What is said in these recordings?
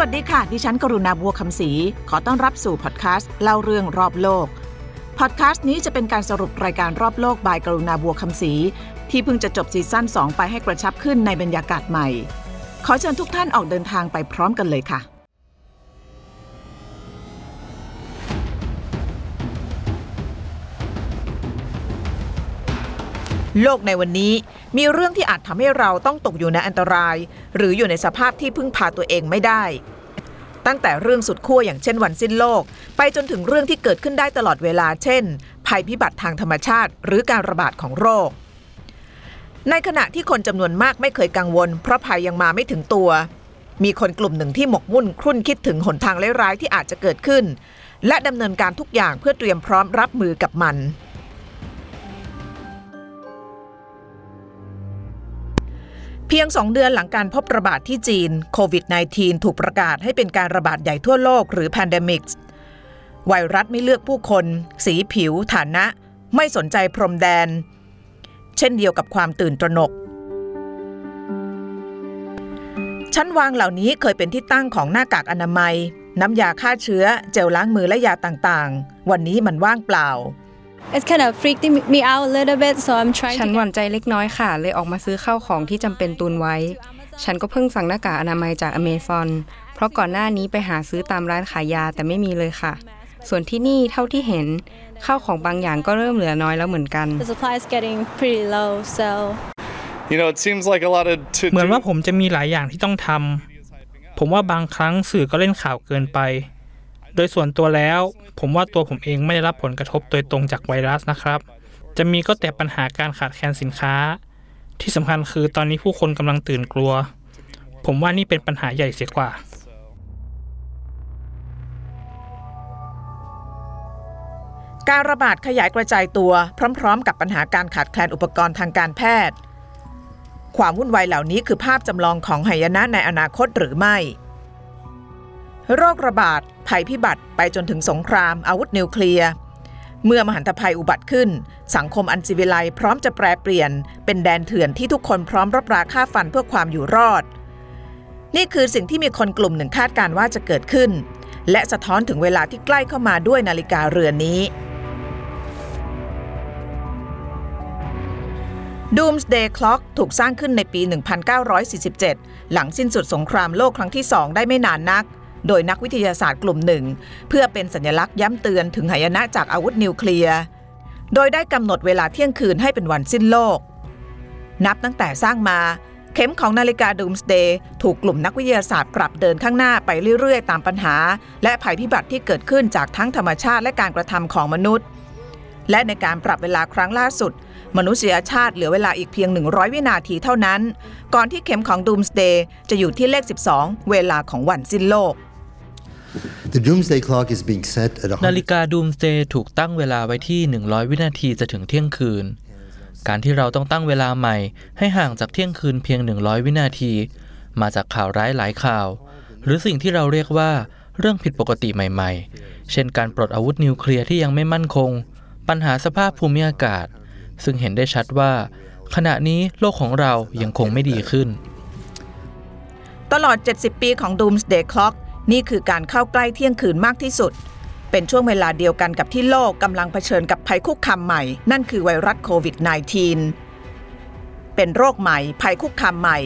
วัสดีค่ะ ดิฉันกรุณาบัวคำศรีขอต้อนรับสู่พอดแคสต์เล่าเรื่องรอบโลก พอดแคสต์นี้จะเป็นการสรุปรายการรอบโลกบายกรุณาบัวคำศรีที่เพิ่งจะจบซีซั่น2 ไปให้กระชับขึ้นในบรรยากาศใหม่ ขอเชิญทุกท่านออกเดินทางไปพร้อมกันเลยค่ะ โลกในวันนี้มีเรื่องที่อาจทำให้เราต้องตกอยู่ในอันตราย หรืออยู่ในสภาพที่พึ่งพาตัวเองไม่ได้ ตั้งแต่เรื่องสุดขั้วอย่างเช่นวันสิ้นโลก ไปจนถึงเรื่องที่เกิดขึ้นได้ตลอดเวลา เช่น ภัยพิบัติทางธรรมชาติ หรือการระบาดของโรค ในขณะที่คนจำนวนมากไม่เคยกังวล เพราะภัยยังมาไม่ถึงตัว มีคนกลุ่มหนึ่งที่หมกมุ่นครุ่นคิดถึงหนทางร้ายๆที่อาจจะเกิดขึ้น และดำเนินการทุกอย่างเพื่อเตรียมพร้อมรับมือกับมัน เพียง 2 เดือนหลังการพบระบาดที่จีนโควิด -19 ถูกประกาศให้เป็นการระบาดใหญ่ทั่วโลกหรือ pandemic ไวรัสไม่เลือกผู้คน สีผิว ฐานะ ไม่สนใจพรมแดน เช่นเดียวกับความตื่นตระหนก ชั้นวางเหล่านี้เคยเป็นที่ตั้งของหน้ากากอนามัย น้ำยาฆ่าเชื้อ เจลล้างมือและยาต่างๆ วันนี้มันว่างเปล่า It's kind of freaked me out a little bit, so I'm trying ฉัน to หวั่นใจเล็กน้อยค่ะ เลยออกมาซื้อข้าวของที่จำเป็นตุนไว้ ฉันก็เพิ่งสั่งหน้ากากอนามัยจากอเมซอน เพราะก่อนหน้านี้ไปหาซื้อตามร้านขายยาแต่ไม่มีเลยค่ะ ส่วนที่นี่เท่าที่เห็นข้าวของบางอย่างก็เริ่มเหลือน้อยแล้วเหมือนกัน the supply is getting pretty low, so You know, it seems like a lot of to เหมือน do. ว่าผมจะมีหลายอย่างที่ต้องทำผมว่าบางครั้งสื่อก็เล่นข่าวเกินไป โดยส่วนตัวแล้ว ผมว่าตัวผมเองไม่ได้รับผลกระทบโดยตรงจากไวรัสนะครับ จะมีก็แต่ปัญหาการขาดแคลนสินค้า ที่สำคัญคือตอนนี้ผู้คนกำลังตื่นกลัว ผมว่านี่เป็นปัญหาใหญ่เสียกว่าการระบาดขยายกระจายตัวพร้อม ๆ กับปัญหาการขาดแคลนอุปกรณ์ทางการแพทย์ ความวุ่นวายเหล่านี้คือภาพจำลองของหายนะในอนาคตหรือไม่ โรคระบาด ภัยพิบัติไปจนถึงสงคราม อาวุธนิวเคลียร์เมื่อมหันตภัยอุบัติขึ้น สังคมอันซีวิไลพร้อมจะแปรเปลี่ยน เป็นแดนเถื่อนที่ทุกคนพร้อมรบราค่าฟันเพื่อความอยู่รอด นี่คือสิ่งที่มีคนกลุ่มหนึ่งคาดการณ์ว่าจะเกิดขึ้น และสะท้อนถึงเวลาที่ใกล้เข้ามาด้วยนาฬิกาเรือนนี้ Doomsday Clock ถูกสร้างขึ้นในปี 1947 หลังสิ้นสุดสงครามโลกครั้งที่2ได้ไม่นานนัก โดยนักวิทยาศาสตร์กลุ่มหนึ่ง เพื่อเป็นสัญลักษณ์ย้ำเตือนถึงหายนะจากอาวุธนิวเคลียร์ โดยได้กำหนดเวลาเที่ยงคืนให้เป็นวันสิ้นโลก นับตั้งแต่สร้างมาเข็มของนาฬิกา Doomsday ถูกกลุ่มนักวิทยาศาสตร์ปรับเดินข้างหน้าไปเรื่อยๆ ตามปัญหา และภัยพิบัติที่เกิดขึ้นจากทั้งธรรมชาติและการกระทำของมนุษย์ และในการปรับเวลาครั้งล่าสุด มนุษยชาติเหลือเวลาอีกเพียง 100 วินาทีเท่านั้น ก่อนที่เข็มของ Doomsday จะอยู่ที่เลข 12 เวลาของวันสิ้นโลก นา100ฬิกาดูมสเ a ย์ถูกตั้งเวลาไว้ที่ 100 วินาทีจะถึงเที่ยงคืน การที่เราต้องตั้งเวลาใหม่ ให้ห่างจากเที่ยงคืนเพียง 100 วินาที มาจากข่าวร้ายหลายข่าว หรือสิ่งที่เราเรียกว่าเรื่องผิดปกติใหม่ๆ เช่นการปลดอาวุธนิวเคลียร์ที่ยังไม่มั่นคง ปัญหาสภาพภูมิอากาศ ซึ่งเห็นได้ชัดว่า ขณะนี้โลกของเรายังคงไม่ดีขึ้น ตลอด 70 ปีของ Doomsday Clock นี่คือการเข้าใกล้เที่ยงคืนมากที่สุด เป็นช่วงเวลาเดียวกันกับที่โลกกำลังเผชิญกับภัยคุกคามใหม่ นั่นคือไวรัสโควิด -19 เป็นโรคใหม่ ภัยคุกคามใหม่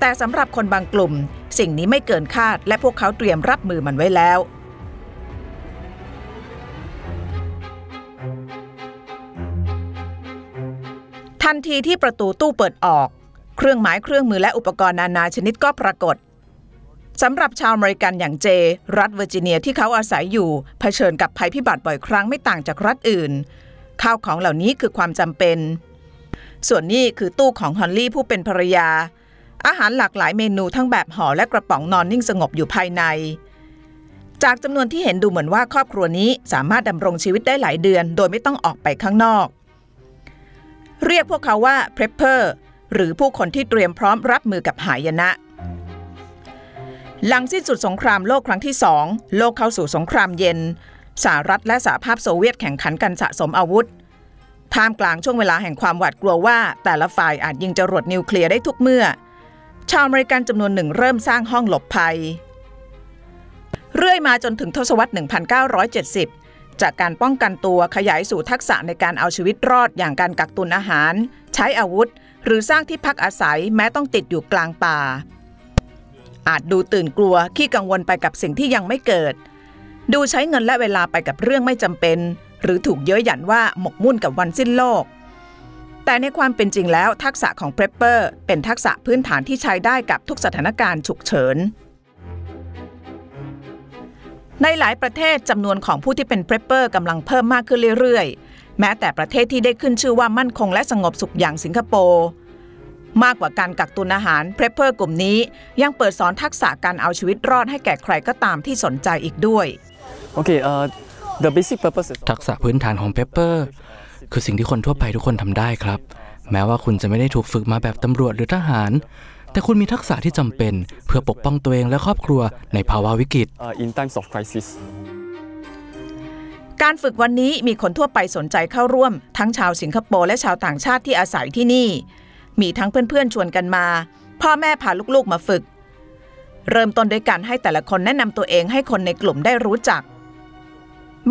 แต่สำหรับคนบางกลุ่ม สิ่งนี้ไม่เกินคาด และพวกเขาเตรียมรับมือมันไว้แล้วทันทีที่ประตูตู้เปิดออก เครื่องหมายเครื่องมือและอุปกรณ์นานาชนิดก็ปรากฏ สำหรับชาวอเมริกันอย่างเจ รัฐเวอร์จิเนียที่เขาอาศัยอยู่เผชิญกับภัยพิบัติบ่อยครั้งไม่ต่างจากรัฐอื่น ข้าวของเหล่านี้คือความจำเป็น ส่วนนี้คือตู้ของฮอลลี่ผู้เป็นภรรยา อาหารหลากหลายเมนูทั้งแบบห่อและกระป๋องนอนนิ่งสงบอยู่ภายใน จากจำนวนที่เห็นดูเหมือนว่าครอบครัวนี้สามารถดำรงชีวิตได้หลายเดือน โดยไม่ต้องออกไปข้างนอก เรียกพวกเขาว่า prepper หรือผู้คนที่เตรียมพร้อมรับมือกับหายนะ หลังสิ้นสุดสงครามโลกครั้งที่สองโลกเข้าสู่สงครามเย็นสหรัฐและสหภาพโซเวียตแข่งขันกันสะสมอาวุธ ท่ามกลางช่วงเวลาแห่งความหวาดกลัวว่า แต่ละฝ่ายอาจยิงจรวดนิวเคลียร์ได้ทุกเมื่อ ชาวอเมริกันจำนวนหนึ่งเริ่มสร้างห้องหลบภัยมาจนถึงทศวรรษ 1970 จากการป้องกันตัวขยายสู่ทักษะในการเอาชีวิตรอดอย่างการกักตุนอาหาร ใช้อาวุธ หรือสร้างที่พักอาศัยแม้ต้องติดอยู่กลางป่า อาจดูตื่นกลัวขี้กังวลไปกับสิ่งที่ยังไม่เกิด ดูใช้เงินและเวลาไปกับเรื่องไม่จำเป็น หรือถูกเย้ยหยันว่าหมกมุ่นกับวันสิ้นโลก แต่ในความเป็นจริงแล้วทักษะของเพร p เปอร์เป็นทักษะพื้นฐานที่ใช้ได้กับทุกสถานการณ์ฉุกเฉิน ในหลายประเทศจำนวนของผู้ที่เป็นเพร p เปอร์กำลังเพิ่มมากขึ้นเรื่อยๆ แม้แต่ประเทศที่ได้ขึ้นชื่อว่ามั่นคงและสงบสุขอย่างสิงคโปร์ มากกว่าการกักตุนอาหารเพร p เปอร์กลุ่มนี้ ยังเปิดสอนทักษะการเอาชีวิตรอดให้แก่ใครก็ตามที่สนใจอีกด้วย Okay, uh, the basic purpose is ทักษะพื้นฐานของเปเปอร์คือสิ่งที่คนทั่วไปทุกคนทำได้ครับ แม้ว่าคุณจะไม่ได้ถูกฝึกมาแบบตำรวจหรือทหาร แต่คุณมีทักษะที่จำเป็น เพื่อปกป้องตัวเองและครอบครัวในภาวะวิกฤต uh, in times of crisis. การฝึกวันนี้มีคนทั่วไปสนใจเข้าร่วม ทั้งชาวสิงคโปร์และชาวต่างชาติที่อาศัยที่นี่ มีทั้งเพื่อนๆชวนกันมา พ่อแม่พาลูกๆมาฝึก เริ่มต้นด้วยการให้แต่ละคนแนะนำตัวเองให้คนในกลุ่มได้รู้จัก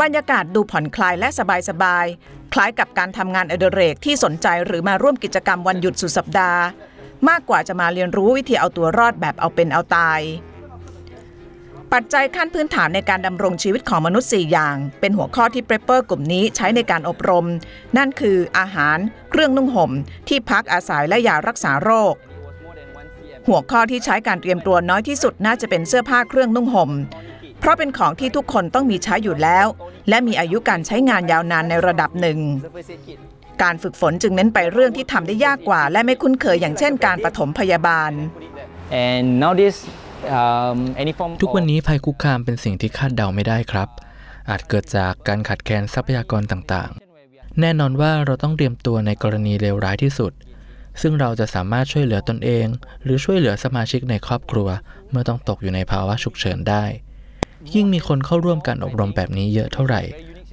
บรรยากาศดูผ่อนคลายและสบายๆ คล้ายกับการทำงานอดิเรกที่สนใจหรือมาร่วมกิจกรรมวันหยุดสุดสัปดาห์ มากกว่าจะมาเรียนรู้วิธีเอาตัวรอดแบบเอาเป็นเอาตาย ปัจจัยขั้นพื้นฐานในการดำรงชีวิตของมนุษย์ 4 อย่าง เป็นหัวข้อที่เปรเปอร์กลุ่มนี้ใช้ในการอบรม นั่นคืออาหาร เครื่องนุ่งห่ม ที่พักอาศัยและยารักษาโรค หัวข้อที่ใช้การเตรียมตัวน้อยที่สุดน่าจะเป็นเสื้อผ้าเครื่องนุ่งห่มเพราะเป็นของที่ทุกคนต้องมีใช้อยู่แล้ว และมีอายุการใช้งานยาวนานในระดับหนึ่ง การฝึกฝนจึงเน้นไปเรื่องที่ทำได้ยากกว่า และไม่คุ้นเคยอย่างเช่นการปฐมพยาบาล And nowadays, ทุกวัน of- นี้ภัยคุกคามเป็นสิ่งที่คาดเดาไม่ได้ครับ อาจเกิดจากการขาดแคลนทรัพยากรต่างๆ แน่นอนว่าเราต้องเตรียมตัวในกรณีเลวร้ายที่สุด ซึ่งเราจะสามารถช่วยเหลือตนเอง หรือช่วยเหลือสมาชิกในครอบครัว เมื่อต้องตกอยู่ในภาวะฉุกเฉินได้ ยิ่งมีคนเข้าร่วมการอบรมแบบนี้เยอะเท่าไหร่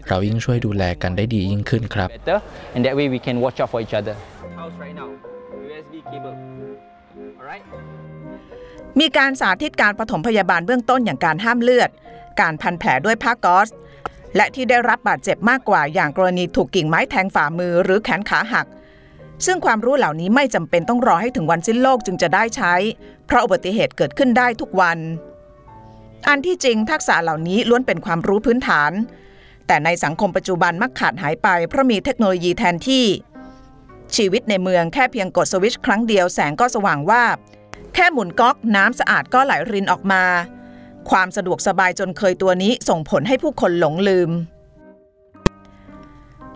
เรายิ่งช่วยดูแลกันได้ดียิ่งขึ้นครับ better, and that way we can watch out for each other. House right now, USB cable. Alright. มีการสาธิตการปฐมพยาบาลเบื้องต้นอย่างการห้ามเลือด การพันแผลด้วยผ้าก๊อซและที่ได้รับบาดเจ็บมากกว่าอย่างกรณีถูกกิ่งไม้แทงฝ่ามือหรือแขนขาหัก ซึ่งความรู้เหล่านี้ไม่จำเป็นต้องรอให้ถึงวันสิ้นโลกจึงจะได้ใช้ เพราะอุบัติเหตุเกิดขึ้นได้ทุกวัน อันที่จริงทักษะเหล่านี้ล้วนเป็นความรู้พื้นฐาน แต่ในสังคมปัจจุบันมักขาดหายไปเพราะมีเทคโนโลยีแทนที่ ชีวิตในเมืองแค่เพียงกดสวิตช์ครั้งเดียวแสงก็สว่างวาบ แค่หมุนก๊อกน้ำสะอาดก็ไหลรินออกมา ความสะดวกสบายจนเคยตัวนี้ส่งผลให้ผู้คนหลงลืม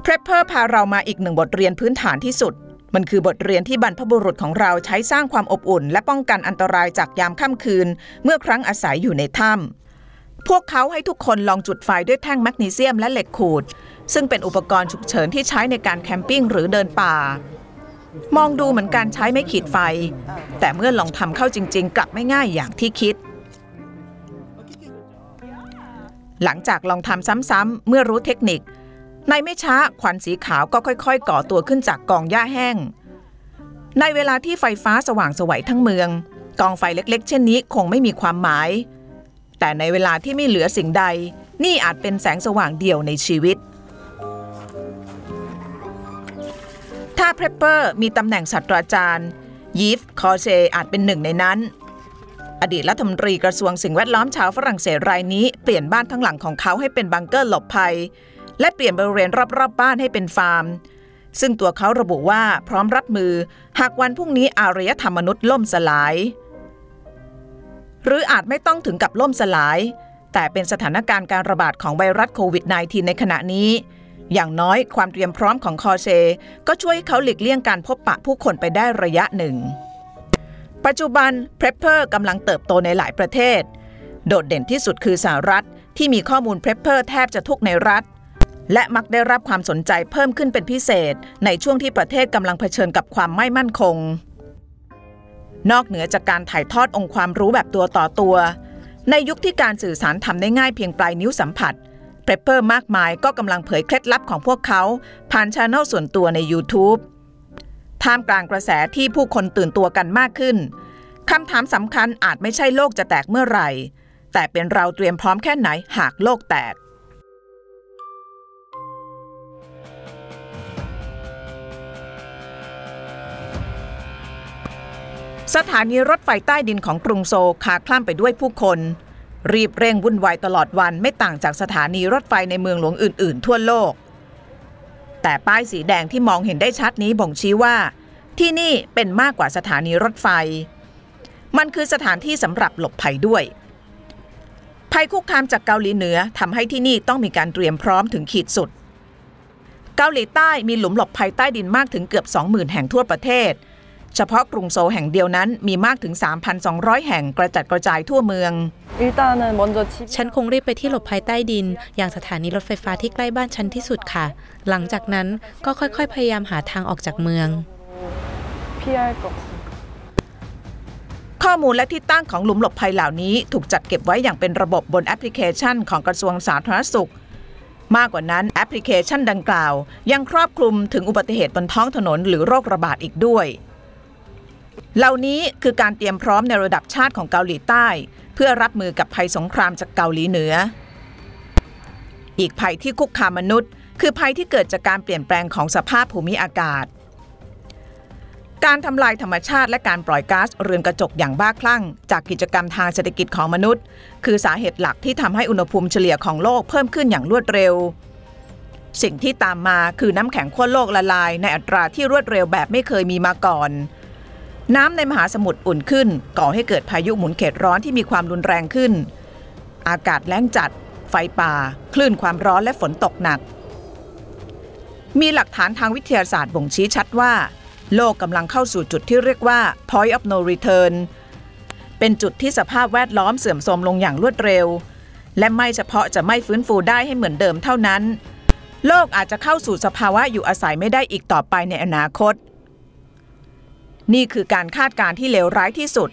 เพร p เ e อร์พาเรามาอีกหนึ่งบทเรียนพื้นฐานที่สุด มันคือบทเรียนที่บรรพบุรุษของเราใช้สร้างความอบอุ่น และป้องกันอันตรายจากยามค่ำคืน เมื่อครั้งอาศัยอยู่ในถ้ำพวกเขาให้ทุกคนลองจุดไฟด้วยแท่งแมกนีเซียมและเหล็กขูด ซึ่งเป็นอุปกรณ์ฉุกเฉินที่ใช้ในการแคมปิ้งหรือเดินป่า มองดูเหมือนการใช้ไม่ขีดไฟ แต่เมื่อลองทำเข้าจริง ๆ กลับไม่ง่ายอย่างที่คิด หลังจากลองทำซ้ำๆเมื่อรู้เทคนิค ในไม่ช้าควันสีขาวก็ค่อย ๆ ก่อตัวขึ้นจากกองหญ้าแห้ง ในเวลาที่ไฟฟ้าสว่างไสวทั้งเมือง กองไฟเล็ก ๆ เช่นนี้คงไม่มีความหมาย แต่ในเวลาที่ไม่เหลือสิ่งใด นี่อาจเป็นแสงสว่างเดียวในชีวิต ถ้าเพร p เปอร์มีตำแหน่งศาสตราจารย์ Yves Cochet าจเป็นหนึ่งในนั้น อดีตรัฐมนตรีกระทรวงสิ่งแวดล้อมชาวฝรั่งเศสรายนี้เปลี่ยนบ้านทั้งหลังของเขาให้เป็นบังเกอร์หลบภัย และเปลี่ยนบริเวณรอบๆบ้านให้เป็นฟาร์ม ซึ่งตัวเขาระบุว่าพร้อมรับมือหากวันพรุ่งนี้อารยธรรมมนุษย์ล่มสลาย หรืออาจไม่ต้องถึงกับล่มสลาย แต่เป็นสถานการณ์การระบาดของไวรัสโควิด -19 ในขณะนี้ อย่างน้อยความเตรียมพร้อมของคอเชก็ช่วยให้เขาหลีกเลี่ยงการพบปะผู้คนไปได้ระยะหนึ่ง ปัจจุบันเพร p เ e อร์กำลังเติบโตในหลายประเทศ โดดเด่นที่สุดคือสหรัฐ ที่มีข้อมูลเพร p เ e อร์แทบจะทุกในรัฐ และมักได้รับความสนใจเพิ่มขึ้นเป็นพิเศษ ในช่วงที่ประเทศกำลังเผชิญกับความไม่มั่นคง นอกเหนือจากการถ่ายทอดองค์ความรู้แบบตัวต่อตัว ในยุคที่การสื่อสารทำได้ง่ายเพียงปลายนิ้วสัมผัส เพร p เ e อร์มากมายก็กำลังเผยเคล็ดลับของพวกเขา ผ่านช anel ส่วนตัวใน YouTube ท่ามกลางกระแสที่ผู้คนตื่นตัวกันมากขึ้นคำถามสำคัญอาจไม่ใช่โลกจะแตกเมื่อไหร่ แต่เป็นเราเตรียมพร้อมแค่ไหนหากโลกแตก สถานีรถไฟใต้ดินของกรุงโซลคาคล่ำไปด้วยผู้คน รีบเร่งวุ่นวายตลอดวันไม่ต่างจากสถานีรถไฟในเมืองหลวงอื่น ๆ ทั่วโลก แต่ป้ายสีแดงที่มองเห็นได้ชัดนี้บ่งชี้ว่า ที่นี่เป็นมากกว่าสถานีรถไฟ มันคือสถานที่สำหรับหลบภัยด้วย ภัยคุกคามจากเกาหลีเหนือทำให้ที่นี่ต้องมีการเตรียมพร้อมถึงขีดสุด เกาหลีใต้มีหลุมหลบภัยใต้ดินมากถึงเกือบ 20,000 แห่งทั่วประเทศ เฉพาะกรุงโซลแห่งเดียวนั้นมีมากถึง 3,200 แห่งกระจัดกระจายทั่วเมือง ฉันคงรีบไปที่หลบภัยใต้ดิน อย่างสถานีรถไฟฟ้าที่ใกล้บ้านฉันที่สุดค่ะ หลังจากนั้นก็ค่อยๆ พยายามหาทางออกจากเมือง ข้อมูลและที่ตั้งของหลุมหลบภัยเหล่านี้ถูกจัดเก็บไว้อย่างเป็นระบบบนแอปพลิเคชันของกระทรวงสาธารณสุขมากกว่านั้นแอปพลิเคชันดังกล่าว ยังครอบคลุมถึงอุบัติเหตุบนท้องถนนหรือโรคระบาดอีกด้วย เหล่านี้คือการเตรียมพร้อมในระดับชาติของเกาหลีใต้ เพื่อรับมือกับภัยสงครามจากเกาหลีเหนือ อีกภัยที่คุกคามมนุษย์ คือภัยที่เกิดจากการเปลี่ยนแปลงของสภาพภูมิอากาศ การทำลายธรรมชาติและการปล่อยก๊าซเรือนกระจกอย่างบ้าคลั่ง จากกิจกรรมทางเศรษฐกิจของมนุษย์ คือสาเหตุหลักที่ทำให้อุณหภูมิเฉลี่ยของโลกเพิ่มขึ้นอย่างรวดเร็วสิ่งที่ตามมาคือน้ำแข็งขั้วโลกละลายในอัตราที่รวดเร็วแบบไม่เคยมีมาก่อน น้ำในมหาสมุทรอุ่นขึ้น ก่อให้เกิดพายุหมุนเขตร้อนที่มีความรุนแรงขึ้น อากาศแล้งจัด ไฟป่า คลื่นความร้อนและฝนตกหนัก มีหลักฐานทางวิทยาศาสตร์บ่งชี้ชัดว่า โลกกำลังเข้าสู่จุดที่เรียกว่า point of no return เป็นจุดที่สภาพแวดล้อมเสื่อมโทรมลงอย่างรวดเร็ว และไม่เฉพาะจะไม่ฟื้นฟูได้ให้เหมือนเดิมเท่านั้น โลกอาจจะเข้าสู่สภาวะอยู่อาศัยไม่ได้อีกต่อไปในอนาคต นี่คือการคาดการณ์ที่เลวร้ายที่สุด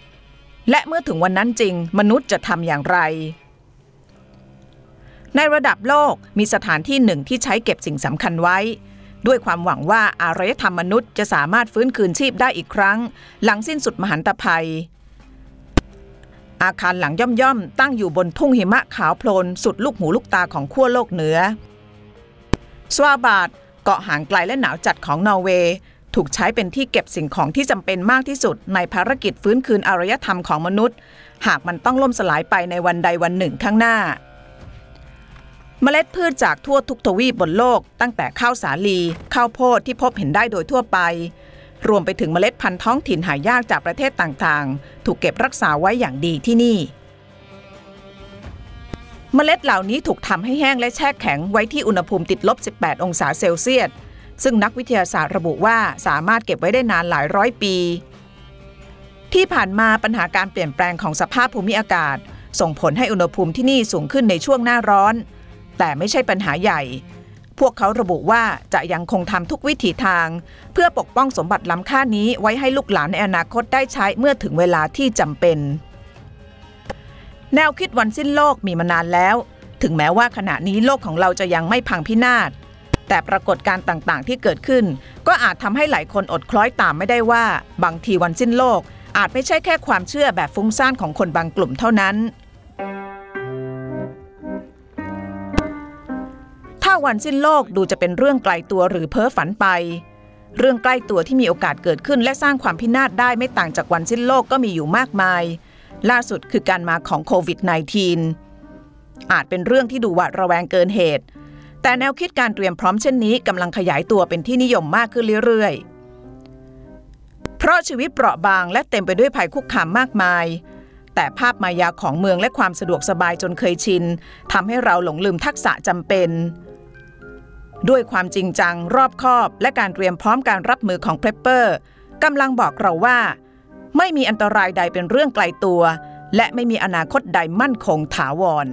และเมื่อถึงวันนั้นจริง มนุษย์จะทำอย่างไร ในระดับโลกมีสถานที่หนึ่งที่ใช้เก็บสิ่งสำคัญไว้ ด้วยความหวังว่าอารยธรรมมนุษย์จะสามารถฟื้นคืนชีพได้อีกครั้ง หลังสิ้นสุดมหันตภัย อาคารหลังย่อมๆตั้งอยู่บนทุ่งหิมะขาวโพลนสุดลูกหูลูกตาของขั้วโลกเหนือสวาบาดเกาะห่างไกลและหนาวจัดของนอร์เวย์ ถูกใช้เป็นที่เก็บสิ่งของที่จำเป็นมากที่สุด ในภารกิจฟื้นคืนอารยธรรมของมนุษย์ หากมันต้องล่มสลายไปในวันใดวันหนึ่งข้างหน้า เมล็ดพืชจากทั่วทุกทวีปบนโลก ตั้งแต่ข้าวสาลีข้าวโพดที่พบเห็นได้โดยทั่วไป รวมไปถึงเมล็ดพันธุ์ท้องถิ่นหายากจากประเทศต่างๆ ถูกเก็บรักษาไว้อย่างดีที่นี่เมล็ดเหล่านี้ถูกทำให้แห้งและแช่แข็งไว้ที่อุณหภูมิติดลบ 18 องศาเซลเซียส ซึ่งนักวิทยาศาสตร์ระบุว่าสามารถเก็บไว้ได้นานหลายร้อยปี ที่ผ่านมาปัญหาการเปลี่ยนแปลงของสภาพภูมิอากาศ ส่งผลให้อุณหภูมิที่นี่สูงขึ้นในช่วงหน้าร้อน แต่ไม่ใช่ปัญหาใหญ่ พวกเขาระบุว่าจะยังคงทำทุกวิถีทาง เพื่อปกป้องสมบัติล้ำค่านี้ไว้ให้ลูกหลานในอนาคตได้ใช้เมื่อถึงเวลาที่จำเป็น แนวคิดวันสิ้นโลกมีมานานแล้ว ถึงแม้ว่าขณะนี้โลกของเราจะยังไม่พังพินาศ แต่ปรากฏการณ์ต่างๆ ที่เกิดขึ้น ก็อาจทำให้หลายคนอดคล้อยตามไม่ได้ว่า บางทีวันสิ้นโลก อาจไม่ใช่แค่ความเชื่อแบบฟุ้งซ่านของคนบางกลุ่มเท่านั้น ถ้าวันสิ้นโลกดูจะเป็นเรื่องไกลตัวหรือเพ้อฝันไป เรื่องใกล้ตัวที่มีโอกาสเกิดขึ้นและสร้างความพินาศได้ไม่ต่างจากวันสิ้นโลกก็มีอยู่มากมาย ล่าสุดคือการมาของโควิด -19 อาจเป็นเรื่องที่ดูหวาดระแวงเกินเหตุ แต่แนวคิดการเตรียมพร้อมเช่นนี้กำลังขยายตัวเป็นที่นิยมมากขึ้นเรื่อยๆ เพราะชีวิตเปราะบางและเต็มไปด้วยภัยคุกคามมากมาย แต่ภาพมายาของเมืองและความสะดวกสบายจนเคยชินทำให้เราหลงลืมทักษะจำเป็น ด้วยความจริงจังรอบคอบ และการเตรียมพร้อมการรับมือของเพลปเปอร์กำลังบอกเราว่า ไม่มีอันตรายใดเป็นเรื่องไกลตัว และไม่มีอนาคตใดมั่นคงถาวร